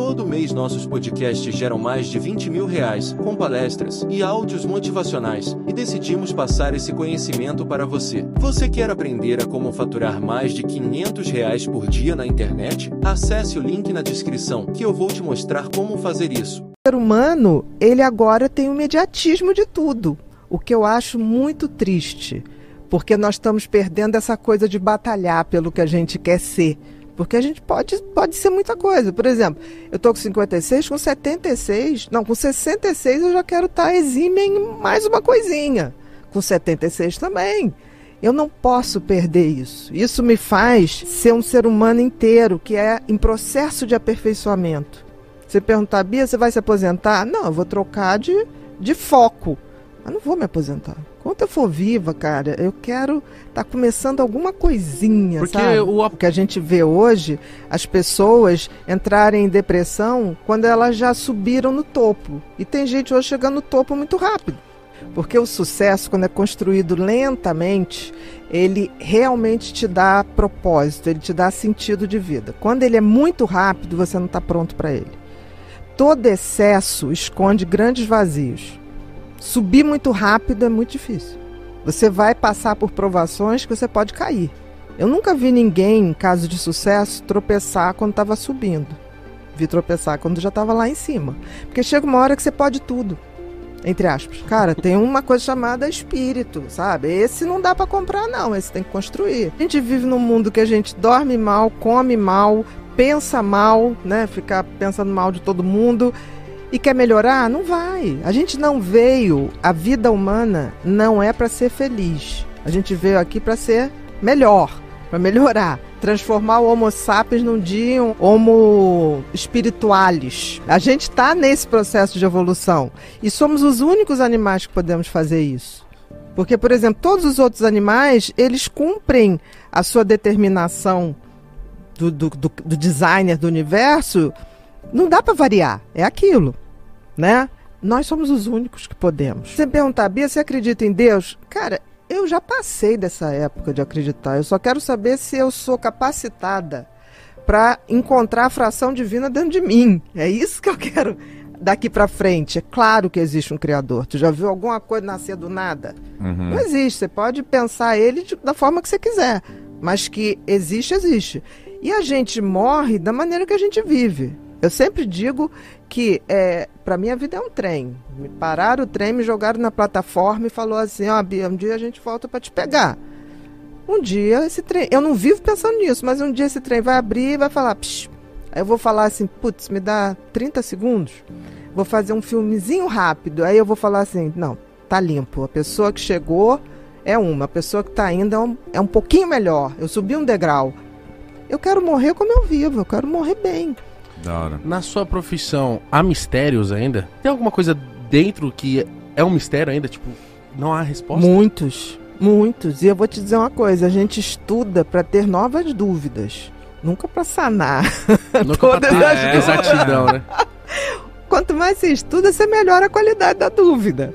Todo mês nossos podcasts geram mais de 20 mil reais, com palestras e áudios motivacionais, e decidimos passar esse conhecimento para você. Você quer aprender a como faturar mais de 500 reais por dia na internet? Acesse o link na descrição que eu vou te mostrar como fazer isso. O ser humano, ele agora tem o imediatismo de tudo, o que eu acho muito triste, porque nós estamos perdendo essa coisa de batalhar pelo que a gente quer ser porque a gente pode, pode ser muita coisa. Por exemplo, eu tô com 56, com 76, não, com 66 eu já quero estar tá exime em mais uma coisinha. Com 76 também. Eu não posso perder isso. Isso me faz ser um ser humano inteiro, que é em processo de aperfeiçoamento. Você perguntar, Bia, você vai se aposentar? Não, eu vou trocar de, de foco. Mas não vou me aposentar. Quando eu for viva, cara, eu quero estar tá começando alguma coisinha, Porque sabe? O... que a gente vê hoje, as pessoas entrarem em depressão quando elas já subiram no topo. E tem gente hoje chegando no topo muito rápido. Porque o sucesso, quando é construído lentamente, ele realmente te dá propósito, ele te dá sentido de vida. Quando ele é muito rápido, você não está pronto para ele. Todo excesso esconde grandes vazios. Subir muito rápido é muito difícil. Você vai passar por provações que você pode cair. Eu nunca vi ninguém, em caso de sucesso, tropeçar quando estava subindo. Vi tropeçar quando já estava lá em cima. Porque chega uma hora que você pode tudo. Entre aspas. Cara, tem uma coisa chamada espírito, sabe? Esse não dá para comprar, não. Esse tem que construir. A gente vive num mundo que a gente dorme mal, come mal, pensa mal, né? Ficar pensando mal de todo mundo e quer melhorar? Não vai. A gente não veio, a vida humana não é para ser feliz. A gente veio aqui para ser melhor, para melhorar, transformar o Homo sapiens num dia um Homo spiritualis. A gente está nesse processo de evolução e somos os únicos animais que podemos fazer isso. Porque, por exemplo, todos os outros animais, eles cumprem a sua determinação do, do, do, do designer do universo não dá para variar, é aquilo, né? Nós somos os únicos que podemos. Você perguntar, Bia, você acredita em Deus? Cara, eu já passei dessa época de acreditar. Eu só quero saber se eu sou capacitada para encontrar a fração divina dentro de mim. É isso que eu quero daqui para frente. É claro que existe um Criador. Tu já viu alguma coisa nascer do nada? Uhum. Não existe. Você pode pensar ele de, da forma que você quiser. Mas que existe, existe. E a gente morre da maneira que a gente vive. Eu sempre digo que é, para mim a vida é um trem. Me pararam o trem, me jogaram na plataforma e falou assim: ó, oh, Bia, um dia a gente volta para te pegar. Um dia esse trem, eu não vivo pensando nisso, mas um dia esse trem vai abrir e vai falar, Psh. aí eu vou falar assim, putz, me dá 30 segundos, vou fazer um filmezinho rápido, aí eu vou falar assim, não, tá limpo, a pessoa que chegou é uma, a pessoa que está indo é um, é um pouquinho melhor, eu subi um degrau. Eu quero morrer como eu vivo, eu quero morrer bem. Da hora. Na sua profissão, há mistérios ainda? Tem alguma coisa dentro que é um mistério ainda? Tipo, não há resposta? Muitos, muitos. E eu vou te dizer uma coisa: a gente estuda para ter novas dúvidas, nunca para sanar. Nunca Todas pra ter as exatidão, né? Quanto mais se estuda, você melhora a qualidade da dúvida.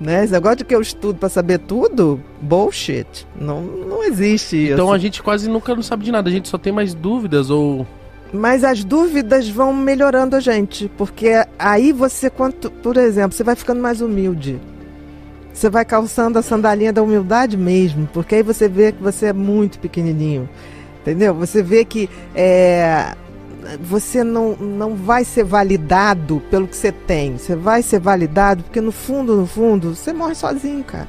Né? Esse negócio de que eu estudo para saber tudo, bullshit. Não, não existe então isso. a gente quase nunca não sabe de nada, a gente só tem mais dúvidas ou mas as dúvidas vão melhorando a gente, porque aí você, quanto, por exemplo, você vai ficando mais humilde. Você vai calçando a sandalinha da humildade mesmo, porque aí você vê que você é muito pequenininho, entendeu? Você vê que é, você não, não vai ser validado pelo que você tem, você vai ser validado porque no fundo, no fundo, você morre sozinho, cara.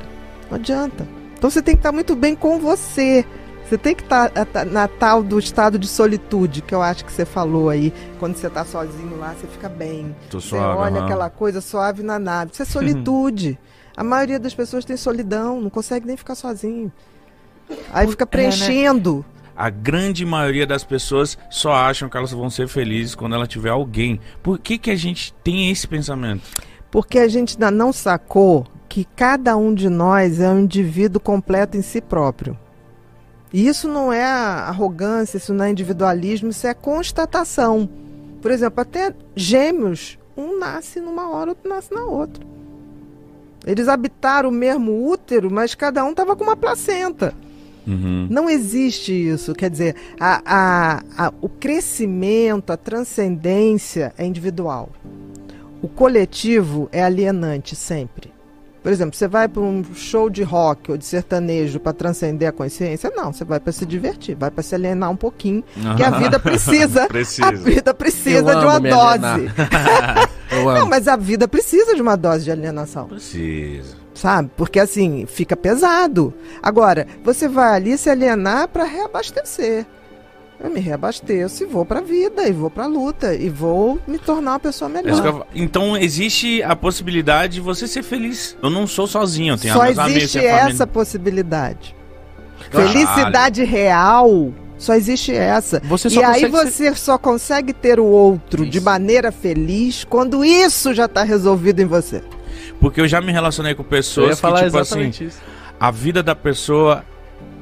Não adianta. Então você tem que estar muito bem com você. Você tem que estar tá, tá, na tal do estado de solitude, que eu acho que você falou aí. Quando você está sozinho lá, você fica bem. Tô você suave, olha uhum. aquela coisa suave na nave. Isso é solitude. A maioria das pessoas tem solidão, não consegue nem ficar sozinho. Aí fica preenchendo. É, né? A grande maioria das pessoas só acham que elas vão ser felizes quando ela tiver alguém. Por que, que a gente tem esse pensamento? Porque a gente ainda não sacou que cada um de nós é um indivíduo completo em si próprio. E isso não é arrogância, isso não é individualismo, isso é constatação. Por exemplo, até gêmeos, um nasce numa hora, outro nasce na outra. Eles habitaram o mesmo útero, mas cada um estava com uma placenta. Uhum. Não existe isso. Quer dizer, a, a, a, o crescimento, a transcendência é individual. O coletivo é alienante sempre. Por exemplo, você vai para um show de rock ou de sertanejo para transcender a consciência? Não, você vai para se divertir, vai para se alienar um pouquinho, que a vida precisa, Precisa. a vida precisa Eu de uma dose. Não, mas a vida precisa de uma dose de alienação Precisa. sabe? Porque assim, fica pesado. Agora, você vai ali se alienar para reabastecer. Eu me reabasteço e vou pra vida, e vou pra luta, e vou me tornar uma pessoa É melhor. eu- Então existe a possibilidade de você ser feliz. Eu não sou sozinho, eu tenho Só meus amigos, existe tenho a família. essa possibilidade. Caralho. Felicidade real, só existe essa. Você só e aí você só consegue ter o outro de Isso. maneira feliz quando isso já tá resolvido em você. Porque eu já me relacionei com pessoas que, tipo assim, isso. a vida da pessoa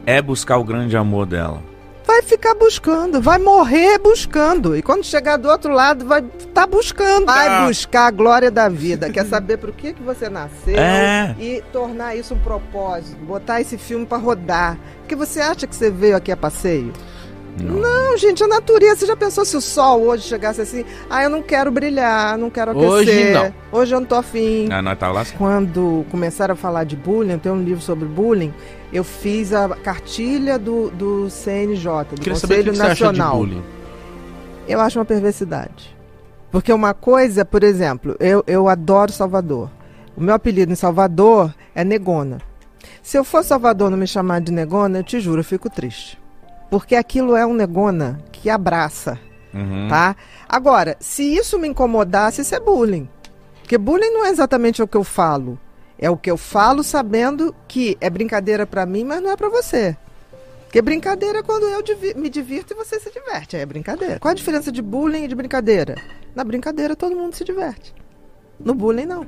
é buscar o grande amor dela. Vai ficar buscando, vai morrer buscando. E quando chegar do outro lado, vai estar tá buscando. Vai Ah. buscar a glória da vida. Quer saber por que, que você nasceu É. e tornar isso um propósito. Botar esse filme pra rodar. Porque você acha que você veio aqui a passeio? Não. Não, gente, a natureza. Você já pensou se o sol hoje chegasse assim? Ah, eu não quero brilhar, não quero aquecer. Hoje não. Hoje eu não tô afim. Ah, nós tá lá. Quando começaram a falar de bullying, eu tenho um livro sobre bullying, eu fiz a cartilha do, do CNJ, do Queria Conselho que Nacional. Eu acho uma perversidade. Porque uma coisa, por exemplo, eu, eu adoro Salvador. O meu apelido em Salvador é Negona. Se eu for Salvador não me chamar de Negona, eu te juro, eu fico triste. Porque aquilo é um Negona que abraça, Uhum. tá? Agora, se isso me incomodasse, isso é bullying. Porque bullying não é exatamente o que eu falo. É o que eu falo sabendo que é brincadeira pra mim, mas não é pra você. Porque brincadeira é quando eu me divirto e você se diverte. Aí é brincadeira. Qual a diferença de bullying e de brincadeira? Na brincadeira todo mundo se diverte. No bullying, não.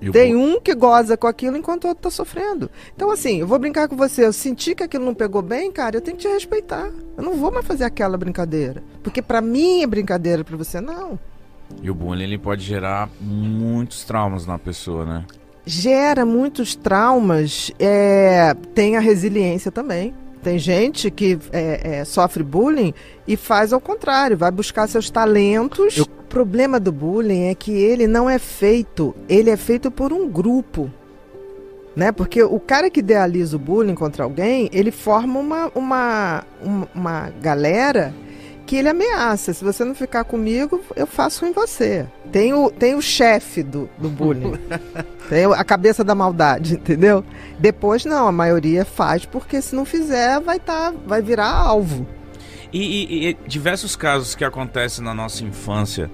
E o Tem um que goza com aquilo enquanto o outro tá sofrendo. Então, assim, eu vou brincar com você. Eu senti que aquilo não pegou bem, cara, eu tenho que te respeitar. Eu não vou mais fazer aquela brincadeira. Porque pra mim é brincadeira, pra você não. E o bullying ele pode gerar muitos traumas na pessoa, né? Gera muitos traumas. é, tem a resiliência também. Tem gente que é, é, sofre bullying e faz ao contrário, vai buscar seus talentos. O problema do bullying é que ele não é feito, ele é feito por um grupo. Né? Porque o cara que idealiza o bullying contra alguém, ele forma uma, uma, uma galera que ele ameaça. Se você não ficar comigo, eu faço em você. Tem o, tem o chefe do, do bullying. tem a cabeça da maldade, entendeu? Depois não, a maioria faz porque se não fizer, vai, tá, vai virar alvo. E, e- e diversos casos que acontecem na nossa infância,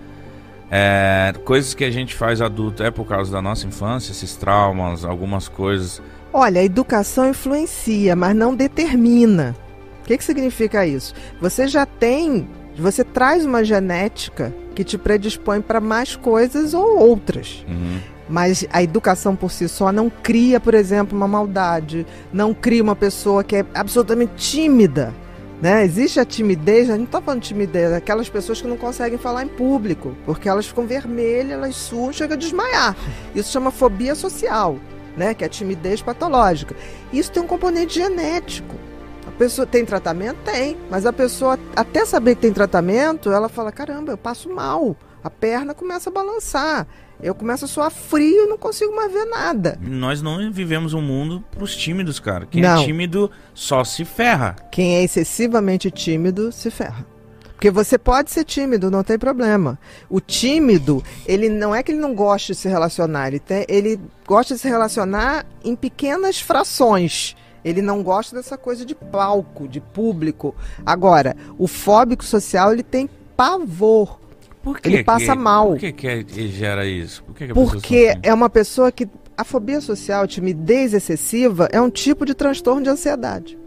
é, coisas que a gente faz adulto é por causa da nossa infância, esses traumas, algumas coisas. Olha, a educação influencia, mas não determina. O que, que significa isso? Você já tem, você traz uma genética que te predispõe para mais coisas ou outras. Uhum. Mas a educação por si só não cria, por exemplo, uma maldade, não cria uma pessoa que é absolutamente tímida. Né? Existe a timidez, a gente não está falando de timidez, é aquelas pessoas que não conseguem falar em público, porque elas ficam vermelhas, elas suam, chega a desmaiar. Isso chama fobia social, né? que é a timidez patológica. Isso tem um componente genético. A pessoa tem tratamento? Tem, mas a pessoa, até saber que tem tratamento, ela fala: caramba, eu passo mal, a perna começa a balançar. Eu começo a suar frio e não consigo mais ver nada. Nós não vivemos um mundo pros tímidos, cara. Quem Não. é tímido só se ferra. Quem é excessivamente tímido se ferra. Porque você pode ser tímido, não tem problema. O tímido, ele não é que ele não gosta de se relacionar, ele, tem- ele gosta de se relacionar em pequenas frações. Ele não gosta dessa coisa de palco, de público. Agora, o fóbico social, ele tem pavor. Por que Ele passa que- mal. Por que, que ele gera isso? Por que, que Porque é uma pessoa que. A fobia social, timidez excessiva, é um tipo de transtorno de ansiedade.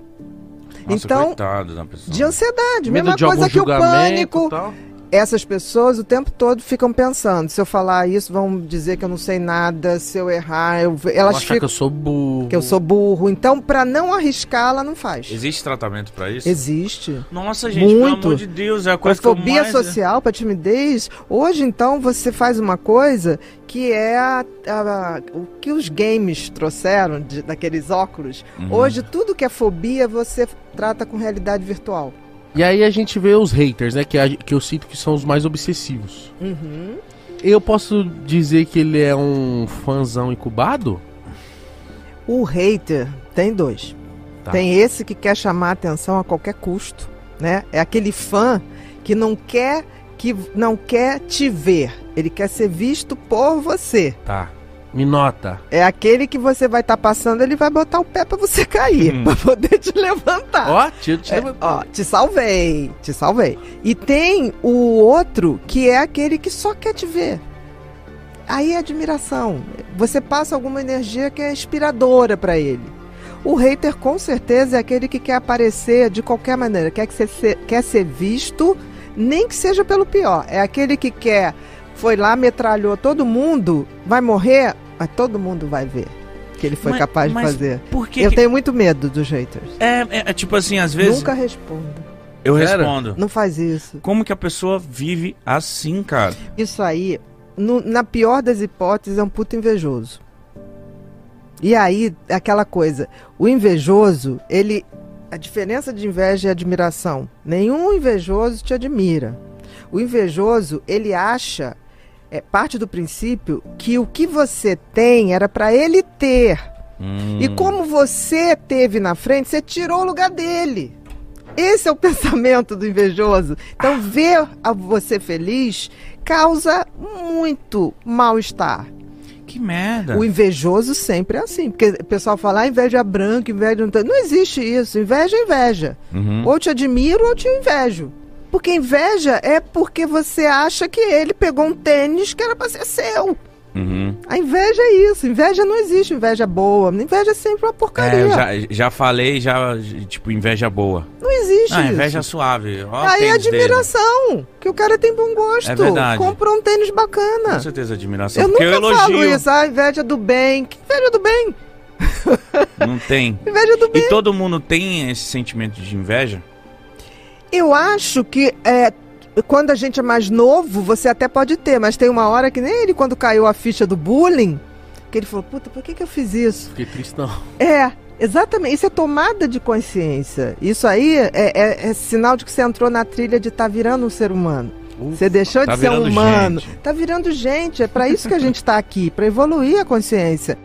Nossa, então, coitado da pessoa. De ansiedade, Medo mesma de algum coisa que o pânico. tal. Essas pessoas o tempo todo ficam pensando: se eu falar isso, vão dizer que eu não sei nada, se eu errar, eu... elas ficam. que eu sou burro. Que eu sou burro. Então, para não arriscar, ela não faz. Existe tratamento para isso? Existe. Nossa, gente, Muito. pelo amor de Deus, é a coisa pra fobia mais... social, para timidez. Hoje, então, você faz uma coisa que é a, a, a, o que os games trouxeram de, daqueles óculos. Uhum. Hoje, tudo que é fobia, você trata com realidade virtual. E aí a gente vê os haters, né? Que, a, que eu sinto que são os mais obsessivos. Uhum. Eu posso dizer que ele é um fãzão incubado? O hater tem dois. Tá. Tem esse que quer chamar a atenção a qualquer custo, né? É aquele fã que não quer que não quer te ver, ele quer ser visto por você. Tá. Me nota. É aquele que você vai estar tá passando, ele vai botar o pé para você cair, hum. para poder te levantar. Ó, te, te, é, ó, te salvei, te salvei. E tem o outro que é aquele que só quer te ver. Aí é admiração. Você passa alguma energia que é inspiradora para ele. O hater com certeza é aquele que quer aparecer de qualquer maneira, quer que você quer ser visto, nem que seja pelo pior. É aquele que quer foi lá, metralhou todo mundo, vai morrer, mas todo mundo vai ver que ele foi mas, capaz de fazer. Por que Eu que... tenho muito medo dos haters. É, é, é, tipo assim, às vezes. Nunca responda. Eu respondo. Não faz isso. Como que a pessoa vive assim, cara? Isso aí, no, na pior das hipóteses, é um puto invejoso. E aí, aquela coisa, o invejoso, ele. A diferença de inveja e admiração. Nenhum invejoso te admira. O invejoso, ele acha é, parte do princípio que o que você tem era para ele ter. Hum. E como você teve na frente, você tirou o lugar dele. Esse é o pensamento do invejoso. Então, ah. ver você feliz causa muito mal-estar. Que merda. O invejoso sempre é assim. Porque o pessoal fala ah, inveja branca, inveja. Não existe isso. Inveja é inveja. Uhum. Ou te admiro ou te invejo. Porque inveja é porque você acha que ele pegou um tênis que era para ser seu. Uhum. A inveja é isso. Inveja não existe inveja boa. Inveja é sempre uma porcaria. É, já, já falei, já, tipo, inveja boa. Não existe não, inveja suave. Ó Aí é admiração. Dele. Que o cara tem bom gosto. É verdade. Comprou um tênis bacana. Com certeza, admiração. Eu nunca eu elogio. falo isso. Ah, inveja do bem. Que inveja do bem? Não tem. inveja do bem. E todo mundo tem esse sentimento de inveja? Eu acho que é, quando a gente é mais novo, você até pode ter, mas tem uma hora que nem ele, quando caiu a ficha do bullying, que ele falou: Puta, por que, que eu fiz isso? Fiquei triste, não. É, exatamente. Isso é tomada de consciência. Isso aí é, é, é sinal de que você entrou na trilha de estar tá virando um ser humano. Ufa, você deixou tá de ser um humano. Gente. Tá virando gente. É para isso que a gente está aqui, para evoluir a consciência.